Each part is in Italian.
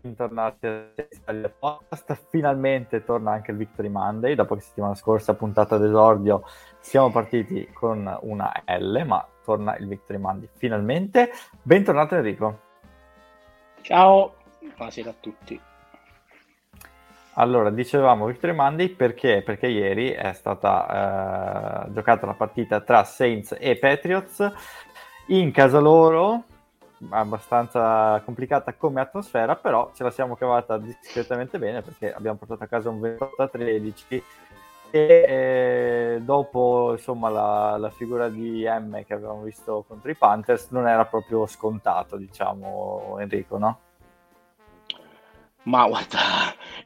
bentornati a Italia Podcast. Finalmente torna anche il Victory Monday. Dopo che settimana scorsa, puntata d'esordio, siamo partiti con una L, ma torna il Victory Monday finalmente. Bentornato Enrico. Ciao, buonasera a tutti. Allora, dicevamo Victory Monday perché? Perché ieri è stata eh, giocata la partita tra Saints e Patriots in casa loro, abbastanza complicata come atmosfera, però ce la siamo cavata discretamente bene perché abbiamo portato a casa un 28 a 13 e eh, dopo insomma la, la, figura di M che avevamo visto contro i Panthers non era proprio scontato, diciamo Enrico, no? Ma guarda,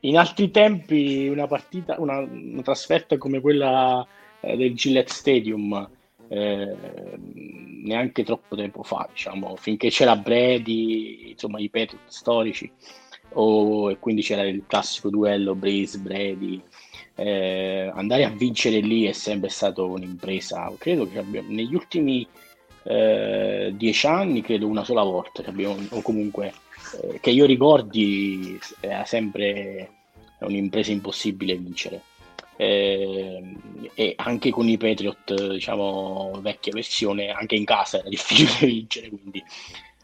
in altri tempi una partita, una, una trasferta come quella eh, del Gillette Stadium, eh, neanche troppo tempo fa, diciamo, finché c'era Brady, insomma i Patriot storici, o, e quindi c'era il classico duello Brace-Brady, eh, andare a vincere lì è sempre stata un'impresa, credo che abbiamo, negli ultimi eh, dieci anni, credo una sola volta che abbiamo, o comunque eh, che io ricordi era sempre un'impresa impossibile vincere. Eh, e anche con i Patriot, diciamo, vecchia versione, anche in casa era difficile vincere, quindi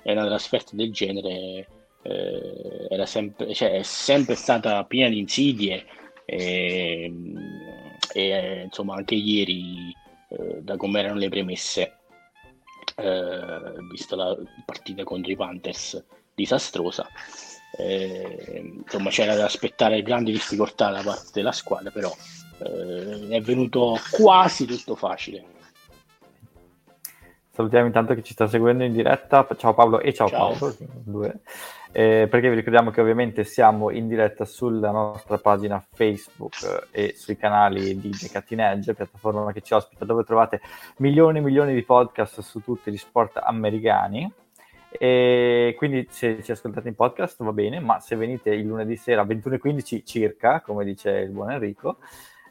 una trasferta del genere eh, era sempre, cioè, è sempre stata piena di insidie e, e insomma anche ieri eh, da come erano le premesse eh, vista la partita contro i Panthers disastrosa eh, insomma c'era da aspettare grandi difficoltà da parte della squadra però eh, è venuto quasi tutto facile salutiamo intanto chi ci sta seguendo in diretta ciao Paolo e ciao, ciao. Paolo due. Eh, perché vi ricordiamo che ovviamente siamo in diretta sulla nostra pagina Facebook e sui canali di The Cutting Edge, piattaforma che ci ospita, dove trovate milioni e milioni di podcast su tutti gli sport americani. E quindi se ci ascoltate in podcast va bene, ma se venite il lunedì sera a 21.15 circa, come dice il buon Enrico,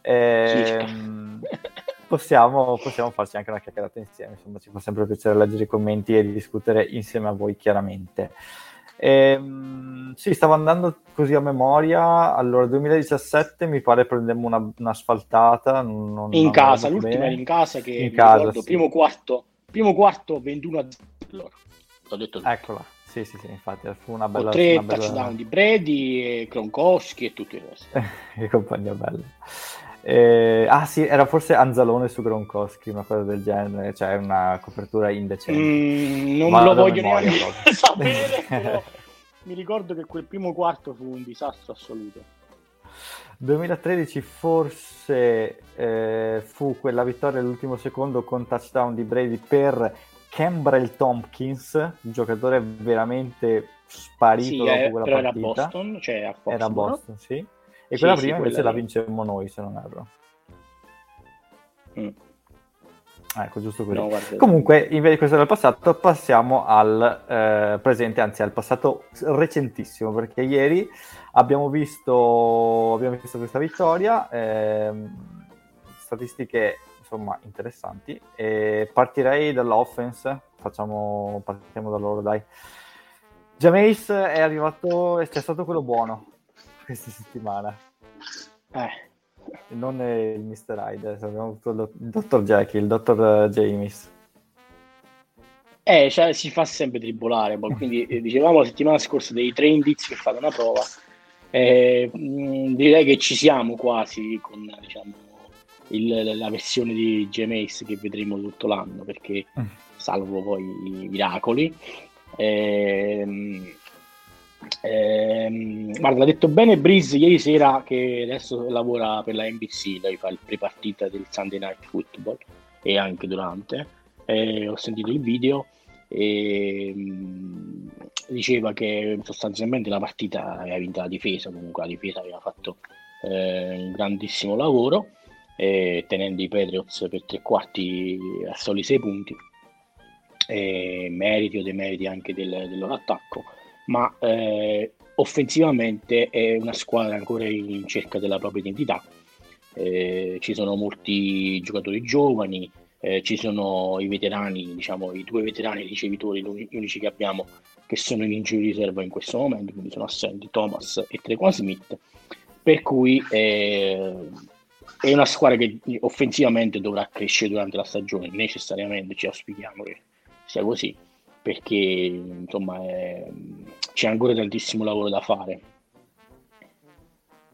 ehm, possiamo, possiamo, farci anche una chiacchierata insieme. Insomma, ci fa sempre piacere leggere i commenti e discutere insieme a voi chiaramente. Ehm, sì, stavo andando così a memoria. Allora, 2017 mi pare prendemmo una, un'asfaltata. Non, in non casa, l'ultima era in casa che in casa, ricordo, sì. primo quarto, primo quarto 21 a 0. L'ho detto tutto. Eccola, sì, sì, sì, infatti fu una bella... Con tre una bella... touchdown di Brady, e Kronkowski e tutto il resto. e compagnia bella. Eh, ah sì, era forse Anzalone su Gronkowski, una cosa del genere, cioè una copertura indecente. Mm, non Ma lo voglio neanche sapere, mi ricordo che quel primo quarto fu un disastro assoluto. 2013 forse eh, fu quella vittoria all'ultimo secondo con touchdown di Brady per Cambrel Tompkins, un giocatore veramente sparito sì, dopo eh, quella però partita. Era Boston, cioè a Boston, era Boston, no? sì. E quella sì, prima sì, invece quella... la vincemmo noi, se non erro. Mm. Ecco, giusto così. No, guarda... Comunque, invece di questo del passato, passiamo al eh, presente, anzi al passato recentissimo, perché ieri abbiamo visto, abbiamo visto questa vittoria, ehm, statistiche insomma interessanti, e partirei dall'offense, facciamo, partiamo da loro, dai. Jameis è arrivato, è stato quello buono questa settimana. Eh. Non il Mr. Hyde, abbiamo avuto il dottor Jackie, il dottor James. Eh, cioè, si fa sempre tribolare, quindi eh, dicevamo la settimana scorsa dei tre indizi per fare una prova. Eh, mh, direi che ci siamo quasi con diciamo, il, la versione di Jameis che vedremo tutto l'anno, perché salvo poi i miracoli. Eh, Ehm, guarda, l'ha detto bene Breeze ieri sera che adesso lavora per la NBC, lei fa il pre-partita del Sunday Night Football e anche durante. Eh, ho sentito il video e mh, diceva che sostanzialmente la partita aveva vinto la difesa, comunque la difesa aveva fatto eh, un grandissimo lavoro eh, tenendo i Patriots per tre quarti a soli sei punti, meriti o demeriti anche del, del loro attacco ma eh, offensivamente è una squadra ancora in cerca della propria identità. Eh, ci sono molti giocatori giovani, eh, ci sono i veterani, diciamo i due veterani ricevitori, gli unici che abbiamo che sono in injury riserva in questo momento, quindi sono assenti Thomas e Trequan Smith, per cui eh, è una squadra che offensivamente dovrà crescere durante la stagione, necessariamente ci auspichiamo che sia così perché insomma è, c'è ancora tantissimo lavoro da fare.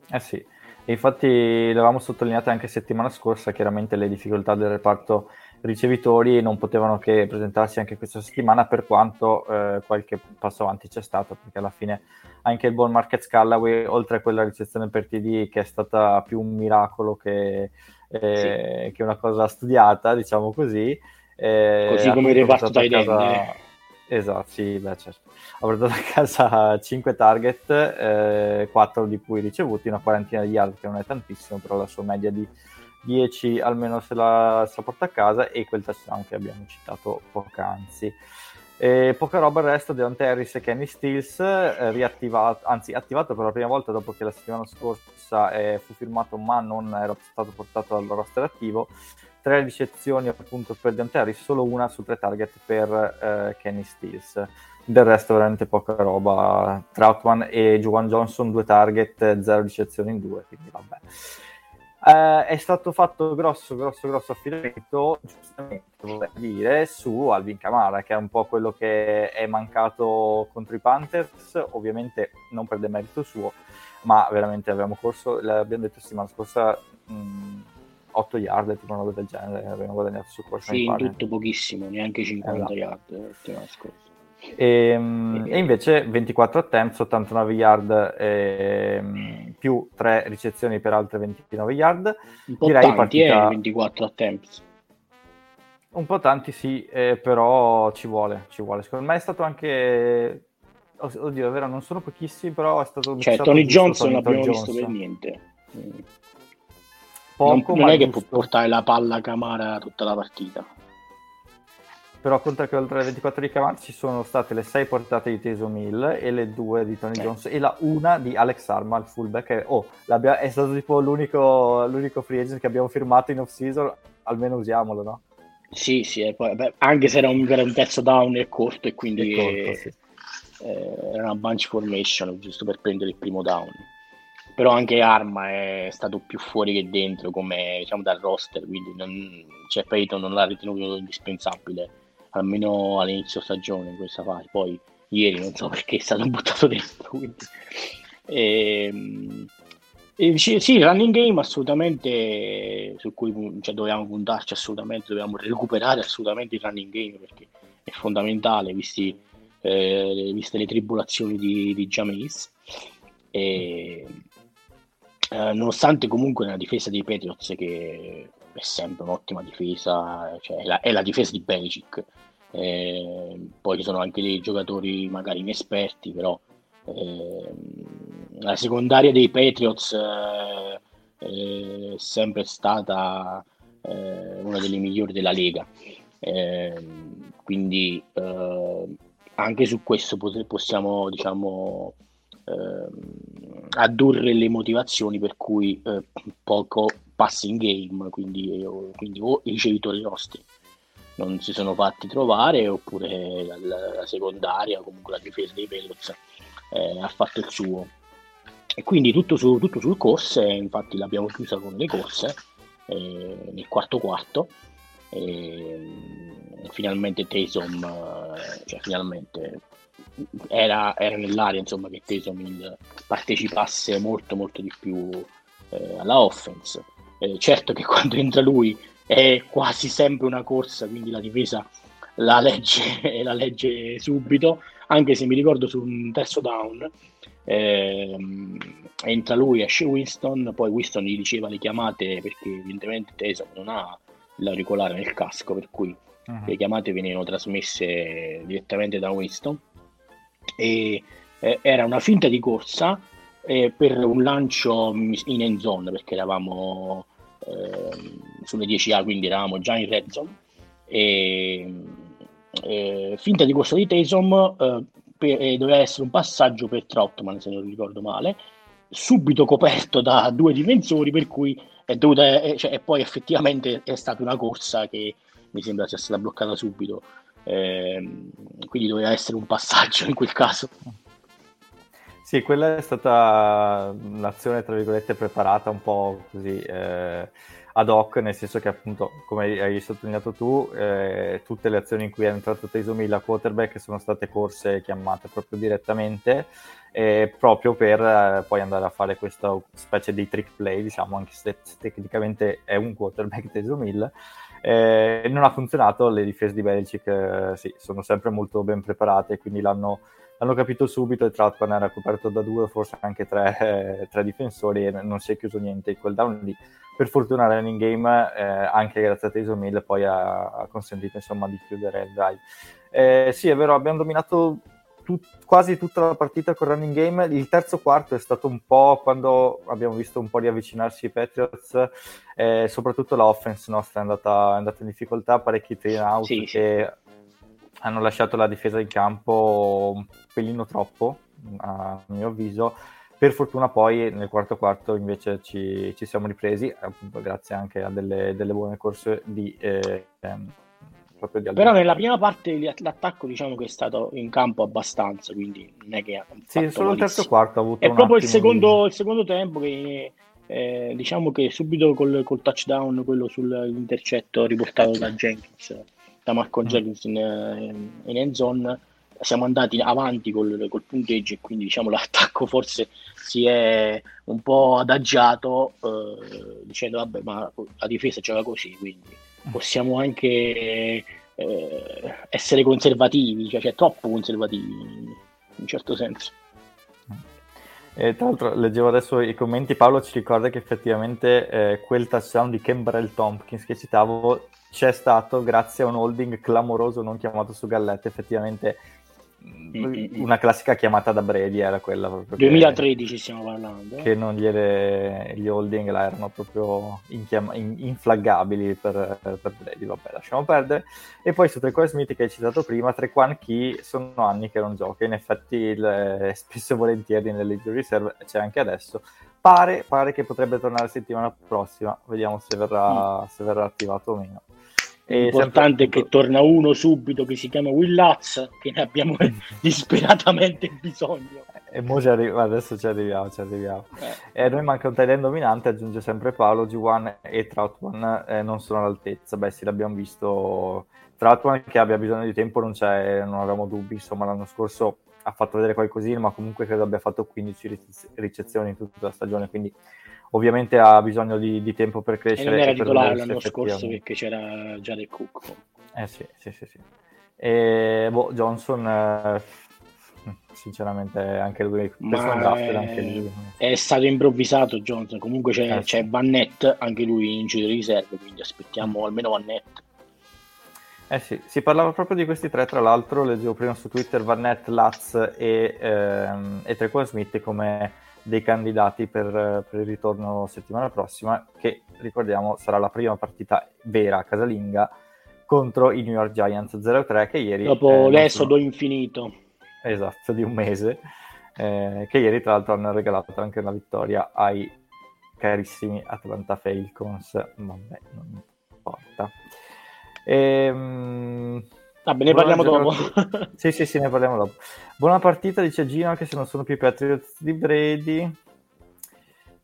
Eh sì, e infatti l'avevamo sottolineato anche settimana scorsa, chiaramente le difficoltà del reparto ricevitori non potevano che presentarsi anche questa settimana per quanto eh, qualche passo avanti c'è stato, perché alla fine anche il buon Market Scallaway, oltre a quella ricezione per TD che è stata più un miracolo che, eh, sì. che una cosa studiata, diciamo così. Eh, così come il reparto tight end. Esatto, sì, beh, certo. Ha portato a casa 5 target, eh, 4 di cui ricevuti, una quarantina di yard che non è tantissimo, però la sua media di 10 almeno se la, se la porta a casa e quel touchdown che abbiamo citato poc'anzi. E poca roba il resto, Deontay Harris e Kenny Stills, eh, riattivato, anzi attivato per la prima volta dopo che la settimana scorsa eh, fu firmato ma non era stato portato al roster attivo tre ricezioni appunto per Harris, solo una su tre target per eh, Kenny Stills. Del resto veramente poca roba. Troutman e Juwan Johnson due target, zero ricezioni in due, quindi vabbè. Eh, è stato fatto grosso, grosso, grosso affidamento, giustamente vorrei dire, su Alvin Kamara, che è un po' quello che è mancato contro i Panthers, ovviamente non per demerito suo, ma veramente abbiamo corso, l'abbiamo detto settimana scorsa, mh, 8 yard, tipo una cosa del genere, abbiamo guadagnato su corsa. Sì, in tutto pochissimo, neanche 50 esatto. yard settimana scorsa. E, ehm, e, invece 24 attempts, 89 yard ehm, più 3 ricezioni per altre 29 yard. Un po' Direi tanti, partita... eh, 24 attempts. Un po' tanti sì, eh, però ci vuole, ci vuole. Secondo me è stato anche... Oddio, è vero, non sono pochissimi, però è stato... Cioè, Tony Johnson non l'abbiamo visto per niente. Poco. Non, non è che può portare la palla a Camara tutta la partita. Però conta che oltre alle 24 di Camara ci sono state le 6 portate di Teso Mill e le 2 di Tony eh. Jones e la una di Alex Arma, il fullback. È, oh, è stato tipo l'unico, l'unico free agent che abbiamo firmato in off-season, almeno usiamolo, no? Sì, sì, poi, beh, anche se era un, era un, pezzo down e corto e quindi corto, eh, sì. eh, era una bunch formation giusto per prendere il primo down però anche Arma è stato più fuori che dentro come diciamo dal roster quindi non, cioè Peyton non l'ha ritenuto indispensabile almeno all'inizio stagione in questa fase poi ieri non so perché è stato buttato dentro quindi. E, ehm, e, sì, running game assolutamente su cui cioè, dobbiamo puntarci assolutamente dobbiamo recuperare assolutamente il running game perché è fondamentale visti, eh, viste le tribolazioni di, di Jameis e, eh, nonostante comunque nella difesa dei Patriots che è sempre un'ottima difesa, cioè è, la, è la difesa di Belichick. Eh, poi ci sono anche dei giocatori magari inesperti, però eh, la secondaria dei Patriots eh, è sempre stata eh, una delle migliori della Lega. quindi anche su questo possiamo diciamo ehm, addurre le motivazioni per cui eh, poco passing game, quindi, eh, quindi o i ricevitori nostri non si sono fatti trovare oppure la, la secondaria, comunque la difesa dei Peloz eh, ha fatto il suo. E quindi tutto, su, tutto sul corse, infatti l'abbiamo chiusa con le corse eh, nel quarto quarto. E, finalmente Taysom, eh, cioè finalmente era, era nell'aria insomma, che Taysom partecipasse molto molto di più eh, alla offense. Eh, certo che quando entra lui è quasi sempre una corsa, quindi la difesa la legge, la legge subito, anche se mi ricordo su un terzo down ehm, entra lui, esce Winston, poi Winston gli diceva le chiamate perché evidentemente Taysom non ha l'auricolare nel casco, per cui uh-huh. le chiamate venivano trasmesse direttamente da Winston e eh, era una finta di corsa eh, per un lancio in end zone perché eravamo eh, sulle 10A quindi eravamo già in red zone. E eh, finta di corsa di Taysom eh, per, eh, doveva essere un passaggio per Troutman se non ricordo male subito coperto da due difensori per cui è dovuta cioè, e poi effettivamente è stata una corsa che mi sembra sia stata bloccata subito eh, quindi doveva essere un passaggio in quel caso. Sì, quella è stata un'azione tra virgolette preparata un po' così eh, ad hoc, nel senso che appunto, come hai sottolineato tu, eh, tutte le azioni in cui è entrato Taysom Hill a quarterback sono state corse chiamate proprio direttamente, eh, proprio per eh, poi andare a fare questa specie di trick play, diciamo, anche se tecnicamente è un quarterback Taysom Hill. Eh, non ha funzionato, le difese di Belichick eh, sì, sono sempre molto ben preparate, quindi l'hanno l'hanno capito subito e Troutman era coperto da due, forse anche tre, eh, tre, difensori e non si è chiuso niente in quel down lì. Per fortuna il running game, eh, anche grazie a Taysom Hill, poi ha, ha consentito insomma, di chiudere il drive. Sì, è vero, abbiamo dominato tut- quasi tutta la partita con running game. Il terzo quarto è stato un po' quando abbiamo visto un po' riavvicinarsi i Patriots, eh, soprattutto la offense nostra è andata, è andata in difficoltà, parecchi train out sì, che sì hanno lasciato la difesa in campo un pelino troppo, a mio avviso. Per fortuna poi nel quarto quarto invece ci, ci siamo ripresi, appunto grazie anche a delle, delle buone corse di... Eh, ehm, però nella prima parte l'attacco diciamo che è stato in campo abbastanza, quindi non è che ha Sì, solo il terzo quarto ha avuto È proprio il secondo, il secondo, tempo che eh, diciamo che subito col, col touchdown, quello sull'intercetto riportato da Jenkins, da Marco mm. Jenkins in, in end zone siamo andati avanti col, col, punteggio e quindi diciamo l'attacco forse si è un po' adagiato eh, dicendo vabbè ma la difesa gioca così quindi mm. possiamo anche eh, essere conservativi cioè, cioè, troppo conservativi in un certo senso e tra l'altro leggevo adesso i commenti, Paolo ci ricorda che effettivamente eh, quel touchdown di Campbell Tompkins che citavo c'è stato grazie a un holding clamoroso non chiamato su gallette, effettivamente. Una classica chiamata da Brady era quella proprio 2013 che, stiamo parlando che non gliele gli holding là erano proprio inchiam- in, inflaggabili per, per, Brady vabbè lasciamo perdere. E poi su Trequan Smith che hai citato prima Trequan Key sono anni che non gioca. In effetti il, spesso e volentieri nell'injury reserve c'è anche adesso. Pare, pare, che potrebbe tornare la settimana prossima. Vediamo se verrà, mm. se verrà attivato o meno L'importante è che torna uno subito che si chiama Will Lutz, che ne abbiamo disperatamente bisogno. E mo ci arri- adesso ci arriviamo, ci arriviamo. Eh. E noi manca un tagliare dominante, aggiunge sempre Paolo, G1 e Troutman eh, non sono all'altezza. Beh sì, l'abbiamo visto. Troutman che abbia bisogno di tempo non, c'è, non avevamo dubbi, insomma l'anno scorso ha fatto vedere qualcosina, ma comunque credo abbia fatto 15 ricezioni in tutta la stagione, quindi ovviamente ha bisogno di, di tempo per crescere. E non era titolare l'anno scorso perché c'era già del Cook. Eh sì, sì, sì. sì. E, boh, Johnson, eh, sinceramente, anche lui, Ma è... Anche lui. è stato improvvisato Johnson. Comunque c'è, eh, c'è sì. Vannet, anche lui in giro di riserve, quindi aspettiamo almeno Vannet. Eh sì, si parlava proprio di questi tre, tra l'altro leggevo prima su Twitter Vannet, Laz e, ehm, e Trequan Smith come dei candidati per, per, il ritorno settimana prossima, che ricordiamo sarà la prima partita vera casalinga contro i New York Giants 0-3 che ieri... Dopo eh, l'esodo nostro... infinito. Esatto, di un mese, eh, che ieri tra l'altro hanno regalato anche una vittoria ai carissimi Atlanta Falcons, vabbè, non importa. Ehm Vabbè, ne parliamo dopo. sì, sì, sì, ne parliamo dopo. Buona partita, dice Gino, anche se non sono più i Patriots di Brady.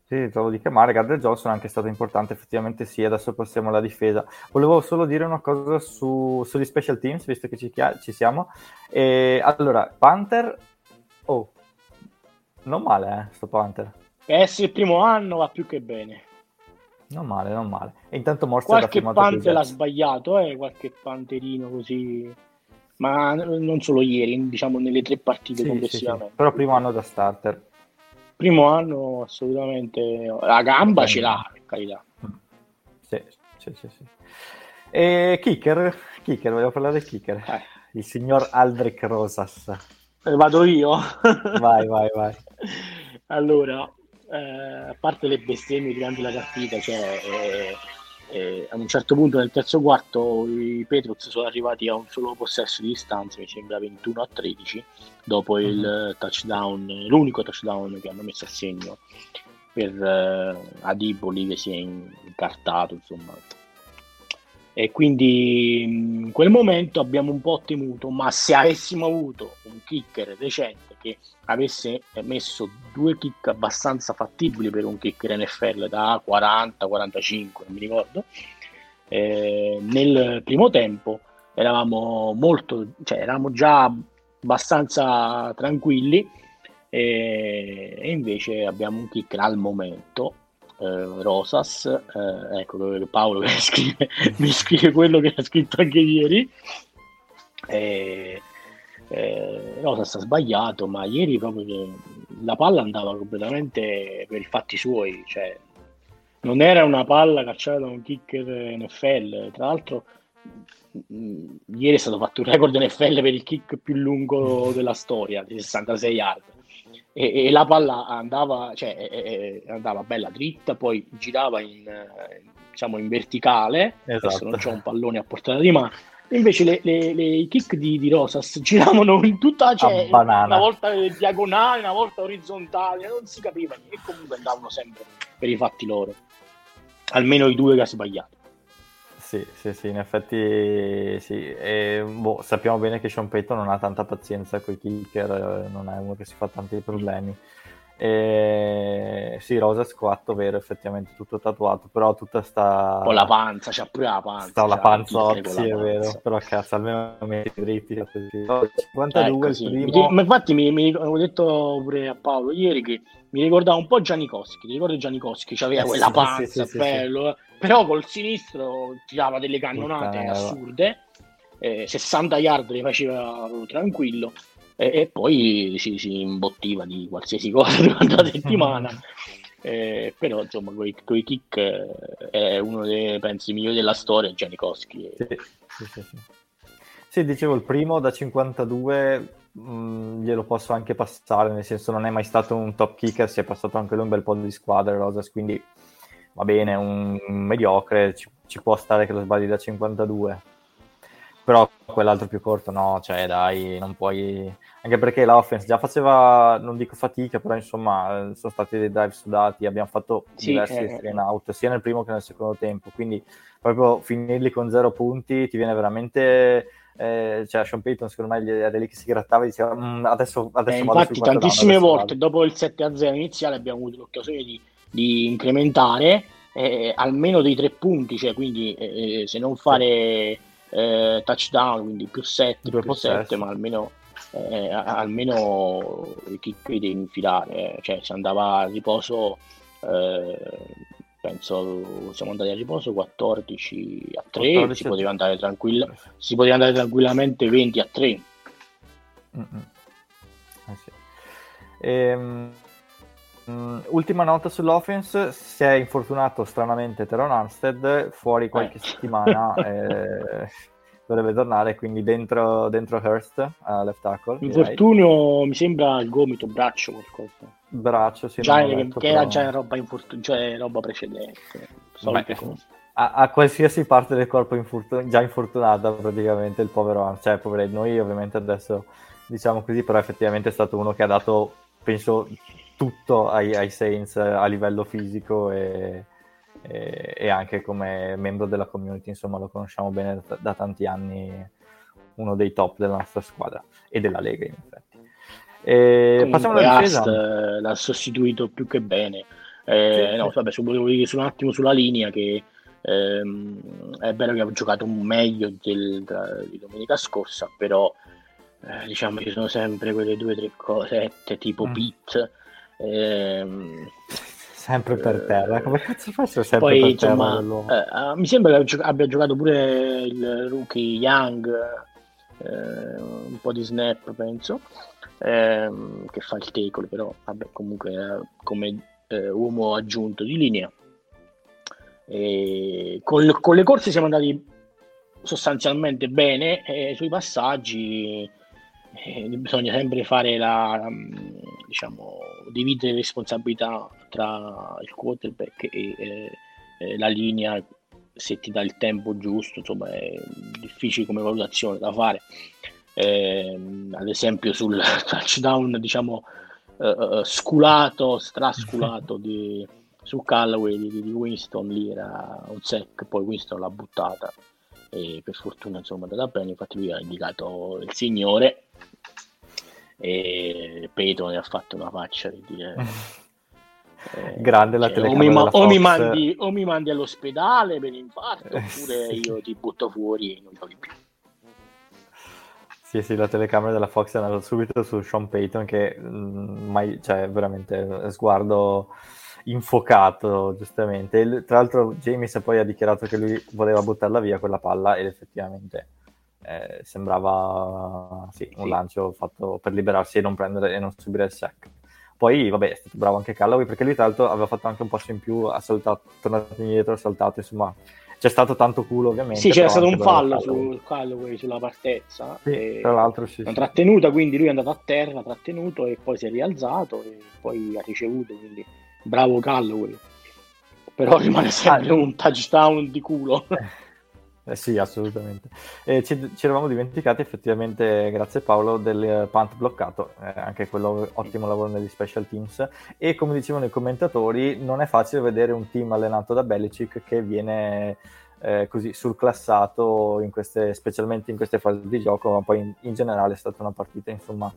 Sì, trovo di chiamare. Gardner Johnson è anche stato importante, effettivamente sì, adesso passiamo alla difesa. Volevo solo dire una cosa su, sugli special teams, visto che ci, ci siamo. E, allora, Panther... Oh, non male, eh, sto Panther. Eh sì, il primo anno va più che bene. Non male, non male. E intanto Morse qualche pante l'ha sbagliato, eh? qualche panterino così ma non solo ieri, diciamo nelle tre partite Sì, complessivamente. sì, sì. Però primo anno da starter. Primo anno assolutamente la gamba ce l'ha, per carità. Sì, sì, sì, sì. E kicker, kicker, volevo parlare del kicker. Eh. Il signor Aldrich Rosas. Vado io. Vai, vai, vai. Allora, eh, a parte le bestemmie durante la partita, cioè, eh, eh, a un certo punto nel terzo quarto i Patriots sono arrivati a un solo possesso di distanza, mi sembra 21 a 13, dopo il Mhm. touchdown, l'unico touchdown che hanno messo a segno per eh, Adiboli che si è incartato, insomma. E quindi in quel momento abbiamo un po' temuto, ma se avessimo avuto un kicker decente che avesse messo due kick abbastanza fattibili per un kicker NFL da 40-45, non mi ricordo, eh, nel primo tempo eravamo molto, cioè eravamo già abbastanza tranquilli e, e invece abbiamo un kicker al momento eh, Rosas, eh, ecco Paolo che scrive, mi scrive quello che ha scritto anche ieri. E, eh, Rosas ha sbagliato, ma ieri proprio la palla andava completamente per i fatti suoi, cioè non era una palla cacciata da un kicker NFL, tra l'altro mh, ieri è stato fatto un record NFL per il kick più lungo della storia, di 66 yard e, e la palla andava, cioè, eh, eh, andava bella dritta, poi girava in, eh, diciamo in verticale, adesso Esatto. non c'è un pallone a portata di mano, invece le, le- le- i kick di, di Rosas giravano in tutta, cioè, A banana. una volta diagonale, una volta orizzontale, non si capiva, e comunque andavano sempre per i fatti loro, almeno i due che ha sbagliato. Sì, sì, sì, in effetti sì. E, boh, sappiamo bene che Sean Payton non ha tanta pazienza con i kicker, eh, non è uno che si fa tanti problemi. E, sì, Rosa squatto, vero, effettivamente tutto tatuato, però tutta sta... Con la panza, c'ha pure la panza. Sta la kicker con è vero, panza. però cazzo, almeno metti dritti. cazzo, sì. 52 Ecco, il sì. primo... Ma infatti mi, mi- avevo detto pure a Paolo ieri che mi ricordava un po' Giannikowski, ti ricordi Giannikowski? C'aveva Eh, quella sì, panza, sì, sì, sì, bello, eh. però col sinistro tirava delle cannonate Puttana, assurde, eh, 60 yard le faceva proprio tranquillo e, e poi si, si imbottiva di qualsiasi cosa durante la settimana. Eh, però insomma con i kick eh, è uno dei pensi migliori della storia Giannikowski Sì, sì, sì, sì. Sì, dicevo, il primo da 52 mh, glielo posso anche passare, nel senso non è mai stato un top kicker, si è passato anche lui un bel po' di squadre, Rosas, quindi va bene, un, un mediocre, ci, ci può stare che lo sbagli da 52. Però quell'altro più corto no, cioè dai, non puoi... Anche perché l'offense già faceva, non dico fatica, però insomma eh, sono stati dei drive sudati, abbiamo fatto Sì, diversi eh, three and out, sia nel primo che nel secondo tempo, quindi proprio finirli con zero punti ti viene veramente... Eh, cioè Sean Payton secondo me era lì che si grattava e diceva "Mm, adesso, adesso Eh, infatti, tantissime volte vado". dopo il 7-0 iniziale abbiamo avuto l'occasione di, di incrementare eh, almeno dei tre punti, cioè quindi eh, eh, se non fare eh, touchdown, quindi più 7, Due più possessi. 7, ma almeno, eh, almeno i kick devi infilare, eh. cioè si andava a riposo, eh, penso siamo andati a riposo 14 a 3, 14 si poteva andare tranquilla, si poteva andare tranquillamente 20 a 3. Mm-mm. Eh sì. Ehm, ultima nota sull'offense, si è infortunato stranamente Teron Armstead, fuori qualche Eh. settimana, eh, dovrebbe tornare, quindi dentro, dentro Hurst a left tackle. Infortunio mi sembra il gomito, braccio, qualcosa. braccio, sì, Già, che, letto, che era già roba, infortun- cioè roba precedente. solite Beh, cose. a, a qualsiasi parte del corpo infortun- già infortunata praticamente il povero Arm, cioè povero noi ovviamente adesso diciamo così, però effettivamente è stato uno che ha dato, penso, tutto ai, ai Saints a livello fisico e, e- e anche come membro della community, insomma lo conosciamo bene da, da tanti anni, uno dei top della nostra squadra e della Lega in effetti. E passiamo alla Ast difesa. eh, l'ha sostituito più che bene. Eh, Sì, no, sì. vabbè, volevo dire un attimo sulla linea che ehm, è vero che ha giocato meglio del- da- di domenica scorsa, però eh, diciamo ci sono sempre quelle due o tre cosette tipo Mm. Pitt. Ehm, Sempre per eh, terra, come cazzo faccio sempre Poi, per insomma, terra eh, ah, mi sembra che abbia giocato pure il rookie Young, eh, un po' di snap penso, ehm, che fa il tackle però vabbè comunque eh, come eh, uomo aggiunto di linea. E con, con le corse siamo andati sostanzialmente bene e sui passaggi eh, bisogna sempre fare la diciamo dividere le responsabilità tra il quarterback e eh, eh, la linea se ti dà il tempo giusto insomma è difficile come valutazione da fare. Eh, ad esempio sul touchdown diciamo uh, sculato strasculato di, su Callaway di, di, Winston lì era un sec poi Winston l'ha buttata e per fortuna insomma è andata bene. Infatti lui ha indicato il signore e Peyton ne ha fatto una faccia di dire eh, grande la cioè, telecamera o, mi, ma- o, mi mandi, o mi mandi all'ospedale per infarto eh, oppure sì. io ti butto fuori e non giochi più sì, sì, la telecamera della Fox è andata subito su Sean Payton che mh, mai, cioè, veramente sguardo infocato, giustamente. Il, tra l'altro James poi ha dichiarato che lui voleva buttarla via quella palla ed effettivamente eh, sembrava sì, un sì. lancio fatto per liberarsi e non prendere e non subire il sack. Poi, vabbè, è stato bravo anche Callaway perché lui tra l'altro aveva fatto anche un passo in più, ha saltato, tornato indietro, ha saltato, insomma, c'è stato tanto culo ovviamente. Sì, c'era stato un fallo su Callaway sulla partenza. Sì, tra l'altro sì, sì. trattenuta, quindi lui è andato a terra, trattenuto e poi si è rialzato e poi ha ricevuto, quindi bravo Callaway. Però rimane sempre ah, un touchdown di culo. Eh sì, assolutamente. E ci, ci, eravamo dimenticati effettivamente, grazie Paolo, del punt bloccato, eh, anche quello ottimo lavoro negli special teams. E come dicevano i commentatori, non è facile vedere un team allenato da Belichick che viene eh, così surclassato, in queste, specialmente in queste fasi di gioco, ma poi in, in generale è stata una partita insomma,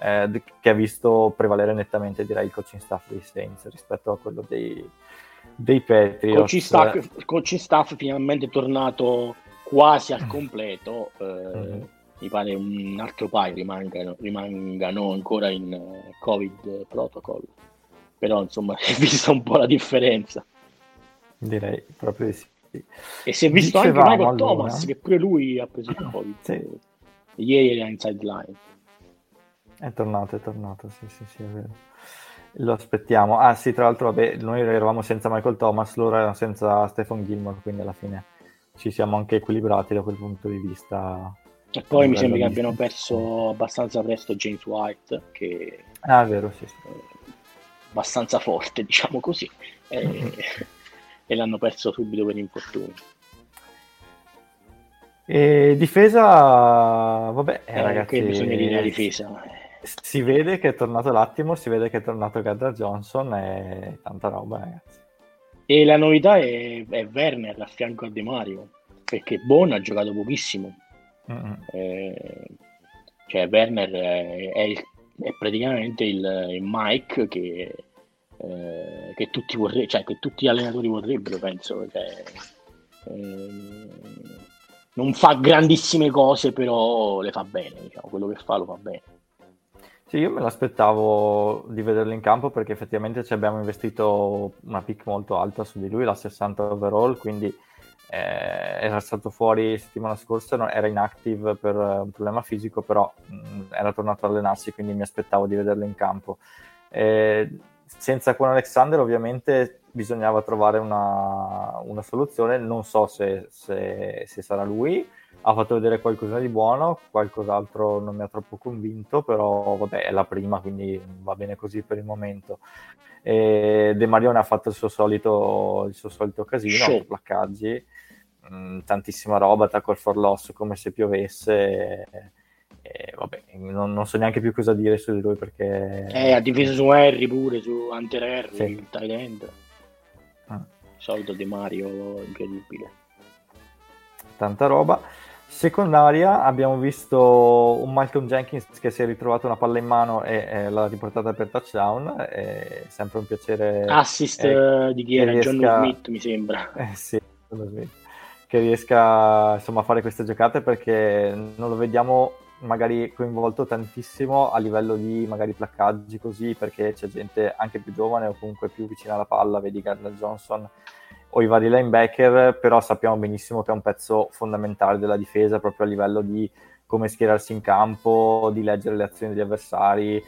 eh, che ha visto prevalere nettamente direi il coaching staff dei Saints rispetto a quello dei, dei Patriots. Coaching staff, coaching staff finalmente tornato quasi al completo. Eh, mm-hmm. Mi pare un altro paio rimangano, rimangano ancora in uh, Covid protocol. Però insomma è vista un po' la differenza. Direi proprio di sì. E si è visto Dicevamo anche Michael allora. Thomas, che pure lui ha preso il Covid. Sì. Ieri era in sideline. È tornato, è tornato, sì, sì, sì, è vero. Lo aspettiamo. Ah sì, tra l'altro, vabbè, noi eravamo senza Michael Thomas, loro erano senza Stephen Gilmore, quindi alla fine ci siamo anche equilibrati da quel punto di vista. E poi mi sembra che abbiano perso abbastanza presto James White, che ah, è vero, sì, sì. abbastanza forte, diciamo così, e, e l'hanno perso subito per infortuni. E difesa, vabbè, eh, ragazzi, che bisogna dire la difesa si vede che è tornato l'attimo, si vede che è tornato Gardner Johnson e tanta roba, ragazzi. E la novità è, è Werner a fianco a De Mario, perché Bon ha giocato pochissimo. Mm-hmm. Eh, cioè, Werner è, è, il, è praticamente il, il, Mike che, eh, che, tutti vorre- cioè, che tutti gli allenatori vorrebbero, penso. Cioè, eh, non fa grandissime cose, però le fa bene. Diciamo, quello che fa lo fa bene. Sì, io me l'aspettavo di vederlo in campo perché effettivamente ci abbiamo investito una pick molto alta su di lui, la 60 overall, quindi eh, era stato fuori settimana scorsa, era inactive per un problema fisico, però mh, era tornato ad allenarsi, quindi mi aspettavo di vederlo in campo. Eh, senza Quan Alexander ovviamente bisognava trovare una, una soluzione, non so se, se, se sarà lui, ha fatto vedere qualcosa di buono, qualcos'altro non mi ha troppo convinto, però vabbè è la prima, quindi va bene così per il momento. E De Marione ha fatto il suo solito, il suo solito casino, sì. placcaggi, mh, mm, tantissima roba, tackle for loss come se piovesse. E, e vabbè, non, non, so neanche più cosa dire su di lui perché... Eh, ha difeso su Harry pure, su Hunter Harry, sì. il end. Ah. solito De Mario incredibile. Tanta roba. Secondaria abbiamo visto un Malcolm Jenkins che si è ritrovato una palla in mano e, e l'ha riportata per touchdown, è sempre un piacere. Assist eh, di chi era? Riesca... John Smith mi sembra. Eh, sì, John Smith. Che riesca insomma, a fare queste giocate perché non lo vediamo magari coinvolto tantissimo a livello di magari placcaggi così perché c'è gente anche più giovane o comunque più vicina alla palla, vedi Gardner Johnson o i vari linebacker, però sappiamo benissimo che è un pezzo fondamentale della difesa proprio a livello di come schierarsi in campo, di leggere le azioni degli avversari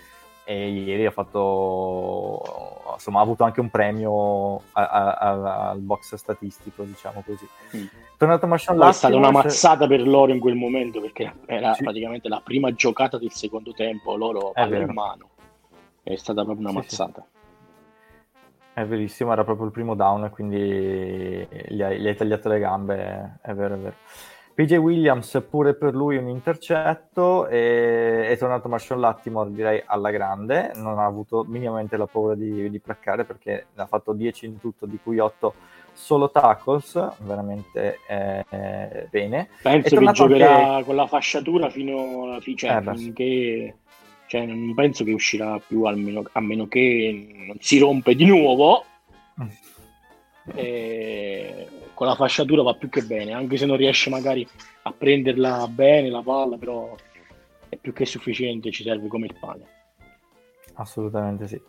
e ieri ha fatto insomma ha avuto anche un premio a, a, a, al box statistico diciamo così mm. tornato Marshall è stata una mazzata per loro in quel momento perché era sì. praticamente la prima giocata del secondo tempo loro palla in mano è stata proprio una sì, mazzata sì. È verissimo era proprio il primo down quindi gli hai, gli hai tagliato le gambe è vero è vero. PJ Williams pure per lui un intercetto e è tornato Marshall Lattimore direi alla grande, non ha avuto minimamente la paura di, di placcare perché ha fatto 10 in tutto di cui 8 solo tackles, veramente eh, bene. Penso che giocherà anche... con la fasciatura fino alla fine, cioè, eh, finché... Cioè, non penso che uscirà più almeno, a meno che non si rompe di nuovo. Mm. E con la fasciatura va più che bene, anche se non riesce magari a prenderla bene la palla, però è più che sufficiente, ci serve come il pane. Assolutamente sì.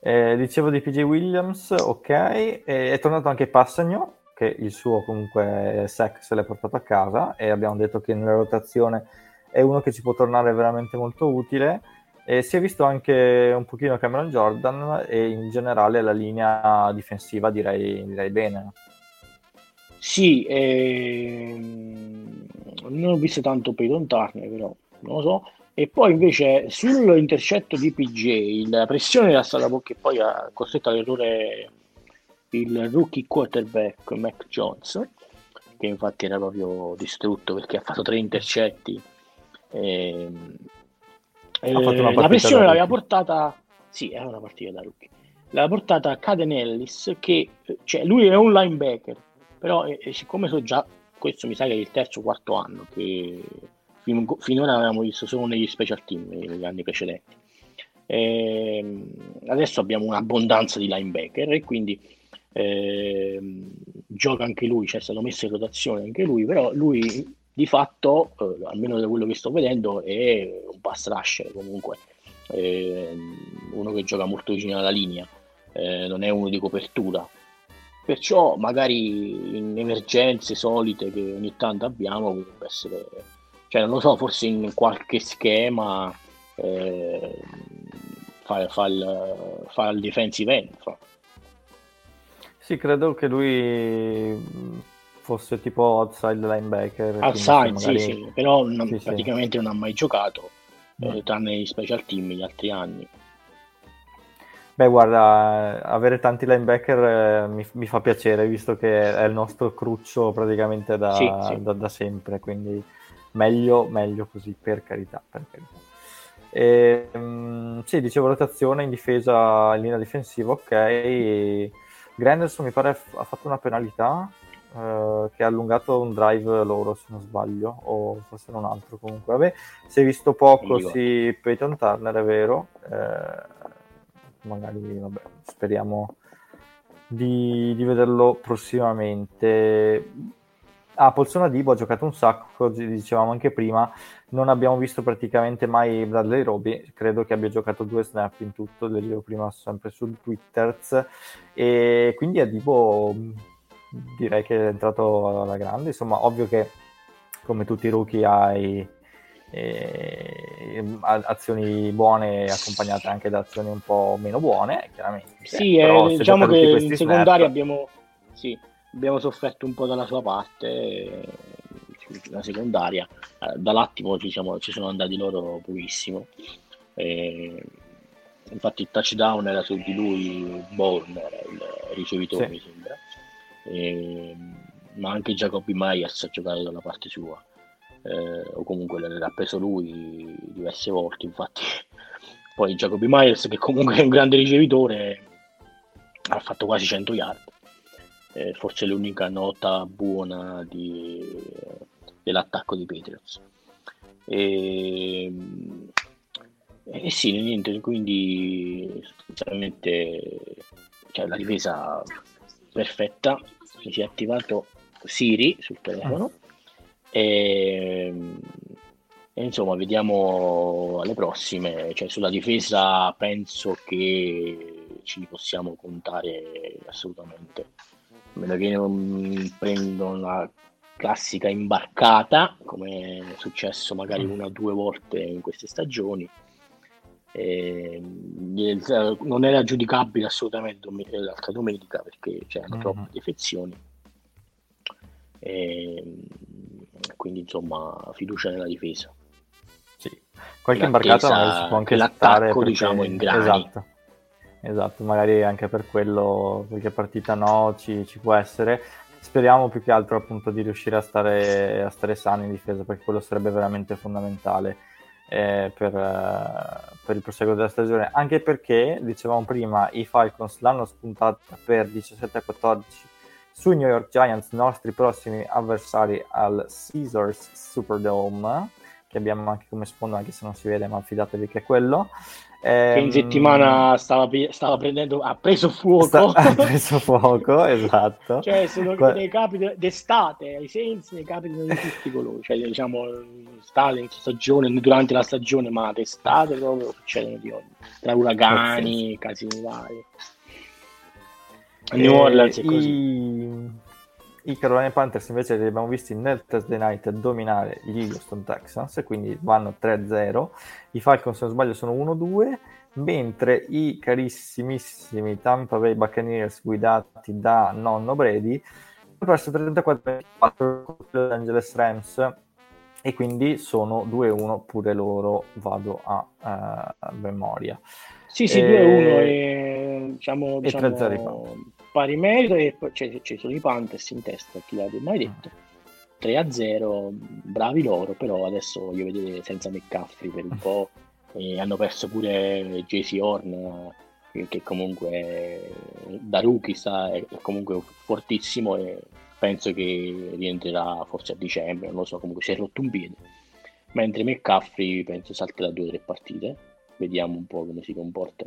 Eh, dicevo di PJ Williams, ok, eh, è tornato anche Passagno, che il suo comunque sec se l'è portato a casa e abbiamo detto che nella rotazione è uno che ci può tornare veramente molto utile. E si è visto anche un pochino Cameron Jordan e in generale la linea difensiva direi, direi bene. Sì, ehm, non ho visto tanto Peyton Turner, però non lo so. E poi invece sull'intercetto di PJ, la pressione era stata che poi ha costretto all'errore il rookie quarterback Mac Jones, che infatti era proprio distrutto perché ha fatto tre intercetti. E, eh, la pressione l'aveva portata, sì, era una partita da rookie, l'aveva portata a Caden Ellis, che cioè, lui è un linebacker però eh, eh, siccome so già, questo mi sa che è il terzo o quarto anno che fin, finora avevamo visto solo negli special team negli anni precedenti. E, ehm, adesso abbiamo un'abbondanza di linebacker e quindi eh, gioca anche lui, cioè è stato messo in rotazione anche lui, però lui di fatto, eh, almeno da quello che sto vedendo, è un pass rusher comunque, eh, uno che gioca molto vicino alla linea, eh, non è uno di copertura, Perciò magari in emergenze solite che ogni tanto abbiamo potrebbe essere, cioè non lo so, forse in qualche schema eh, fa, fa, il, fa il defensive end. Fa. Sì, credo che lui fosse tipo outside linebacker. Outside, magari... sì, sì, però non, sì, praticamente sì. non ha mai giocato, eh, mm. tranne i special team gli altri anni. Beh, guarda, avere tanti linebacker eh, mi, mi, fa piacere, visto che è il nostro cruccio praticamente da, sì, sì. da, da sempre, quindi meglio, meglio così, per carità. Per carità. E, um, sì, dicevo rotazione in difesa, in linea difensiva, ok. Granderson mi pare ha fatto una penalità uh, che ha allungato un drive loro, se non sbaglio, o forse non altro comunque. Vabbè, si è visto poco, sì, Peyton Turner, è vero. Eh, magari vabbè, speriamo di, di, vederlo prossimamente. Ah, Polsona Dibo ha giocato un sacco, dicevamo anche prima, non abbiamo visto praticamente mai Bradley Roby, credo che abbia giocato due snap in tutto, le leggevo prima sempre su Twitter, e quindi a Dibo direi che è entrato alla grande, insomma ovvio che come tutti i rookie hai eh, azioni buone accompagnate anche da azioni un po' meno buone, chiaramente. Sì, eh, diciamo che in secondaria abbiamo, sì, abbiamo sofferto un po' dalla sua parte, eh, la secondaria, eh, dall'attimo ci, siamo, ci sono andati loro pochissimo. Eh, infatti il touchdown era su di lui, Bourne era il ricevitore, sì. Mi sembra. Eh, ma anche Jacoby Myers ha giocato dalla parte sua eh, o comunque l'ha preso lui diverse volte, infatti poi Jacoby Myers che comunque è un grande ricevitore ha fatto quasi 100 yard, eh, forse l'unica nota buona di, dell'attacco di Patriots. E, e sì, niente, quindi sostanzialmente cioè, la difesa perfetta, si è attivato Siri sul telefono e, e, insomma, vediamo alle prossime. Cioè, sulla difesa penso che ci possiamo contare assolutamente. A meno che non prendo una classica imbarcata, come è successo magari una o due volte in queste stagioni. E, non era giudicabile assolutamente l'altra domenica perché c'erano mm-hmm. troppe defezioni. E, quindi insomma fiducia nella difesa. Sì. Qualche imbarcata magari si può anche l'attacco perché... diciamo in grani. Esatto. esatto, magari anche per quello qualche partita no ci, ci può essere speriamo più che altro appunto di riuscire a stare, a stare sani in difesa perché quello sarebbe veramente fondamentale eh, per, uh, per, il proseguo della stagione. Anche perché dicevamo prima i Falcons l'hanno spuntata per 17 a 14 sui New York Giants nostri prossimi avversari al Caesars Superdome che abbiamo anche come sfondo anche se non si vede ma fidatevi che è quello che in settimana stava, stava, prendendo, ha preso fuoco. Sta, ha preso fuoco, esatto. cioè, sono Qua... dei capi d'estate, ai sensi ne capitano di tutti i colori. Cioè, diciamo, in stagione, durante la stagione, ma d'estate proprio succedono di ogni. Tra uragani, casini vari. A New Orleans è così. I i Carolina Panthers invece li abbiamo visti nel Thursday Night dominare gli Houston Texans, quindi vanno 3-0. I Falcons, se non sbaglio, sono 1-2, mentre i carissimissimi Tampa Bay Buccaneers guidati da nonno Brady hanno perso 34-24 con Los Angeles Rams e quindi sono 2-1 pure loro, vado a, uh, memoria. Sì, sì, 2-1 e, diciamo, e diciamo... 3-0 pari merito e poi cioè, ci sono i Panthers in testa, chi l'aveva mai detto. 3-0, bravi loro, però adesso voglio vedere senza McCaffrey per un po'. E hanno perso pure JC Horn, che comunque da rookie sta, è comunque fortissimo e penso che rientrerà forse a dicembre, non lo so, comunque si è rotto un piede. Mentre McCaffrey penso salterà due o tre partite, vediamo un po' come si comporta.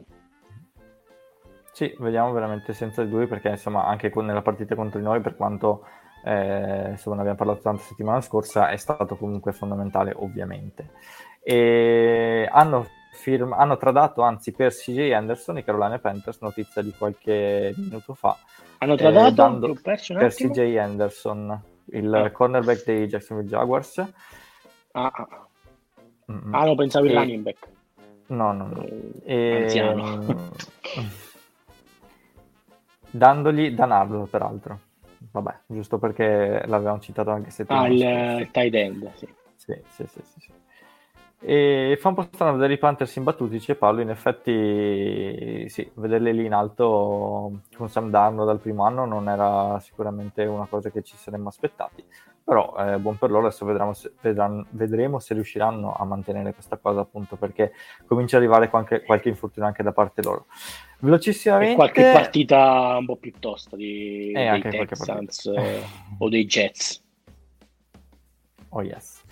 Sì, vediamo veramente senza di lui perché insomma anche con, nella partita contro di noi per quanto eh, insomma ne abbiamo parlato tanto settimana scorsa è stato comunque fondamentale ovviamente. E hanno, firm- hanno tradato anzi per CJ Anderson i Carolina Panthers, notizia di qualche minuto fa. Hanno tradato eh, dando, per CJ Anderson, il ah. cornerback dei Jacksonville Jaguars. Ah, ah. Mm-hmm. ah non pensavo il running back. No, no, no. Eh, e... Anziano. dandogli Danardo peraltro vabbè giusto perché l'avevamo citato anche settimana ah il tight end sì. Sì, sì, sì, sì, sì. e fa un po' strano vedere i Panthers imbattuti dice Paolo in effetti sì vederli lì in alto con Sam Darno dal primo anno non era sicuramente una cosa che ci saremmo aspettati però eh, buon per loro adesso vedremo se, vedranno, vedremo se riusciranno a mantenere questa cosa appunto perché comincia ad arrivare qualche, qualche infortunio anche da parte loro. Velocissimamente e qualche partita un po' più tosta di, eh, dei Texans eh, o dei Jets. Oh yes.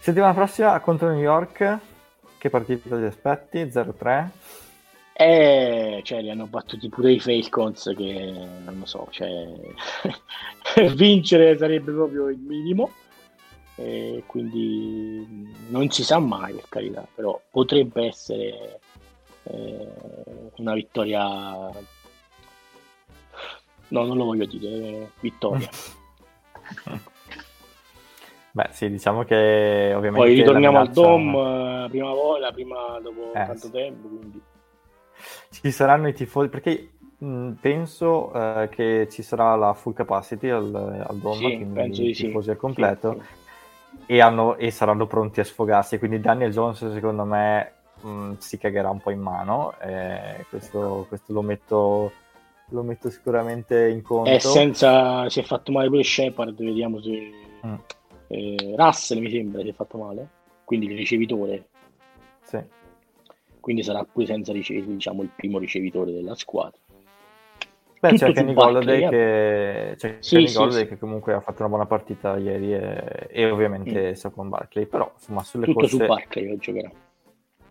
Settimana prossima contro New York. Che partita ti aspetti? 0-3 eh, cioè, li hanno battuti pure i Falcons che non lo so, cioè, vincere sarebbe proprio il minimo. E quindi non si sa mai per carità, però potrebbe essere eh, una vittoria. No, non lo voglio dire, vittoria. Beh, sì, diciamo che ovviamente. Poi ritorniamo minaccia... al Dom eh, prima volta, prima dopo eh, tanto tempo, quindi ci saranno i tifosi, perché mh, penso eh, che ci sarà la full capacity al, al Doma, sì, quindi i tifosi sì. al completo, sì, e, hanno, e, saranno pronti a sfogarsi, quindi Daniel Jones secondo me mh, si cagherà un po' in mano, eh, questo, questo lo metto lo metto sicuramente in conto. E senza si è fatto male pure Shepard, vediamo se mm. eh, Russell mi sembra si è fatto male, quindi il ricevitore. Sì quindi sarà pure senza ricevere diciamo, il primo ricevitore della squadra. Beh, c'è Kenny Golladay, che... c'è sì, Kenny sì, sì. che comunque ha fatto una buona partita ieri e, e ovviamente mm. Saquon Barkley, però insomma sulle Tutto corse su Barkley oggi giocherà.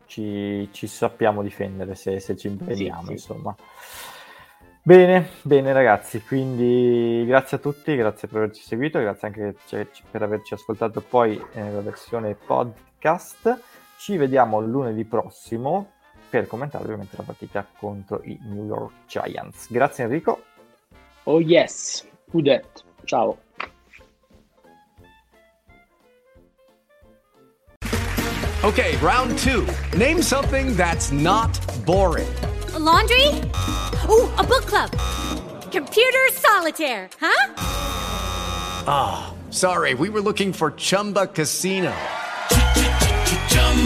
Ci, ci, sappiamo difendere se, se ci impegniamo, insomma. Bene, bene ragazzi, quindi grazie a tutti, grazie per averci seguito, grazie anche per averci ascoltato poi nella versione podcast. Ci vediamo lunedì prossimo per commentare ovviamente la partita contro i New York Giants. Grazie Enrico. Oh yes, Udet. Ciao. Ok, round 2. Name something that's not boring. A laundry? Oh, a book club. Computer solitaire, huh? Ah, oh, sorry. We were looking for Chumba Casino.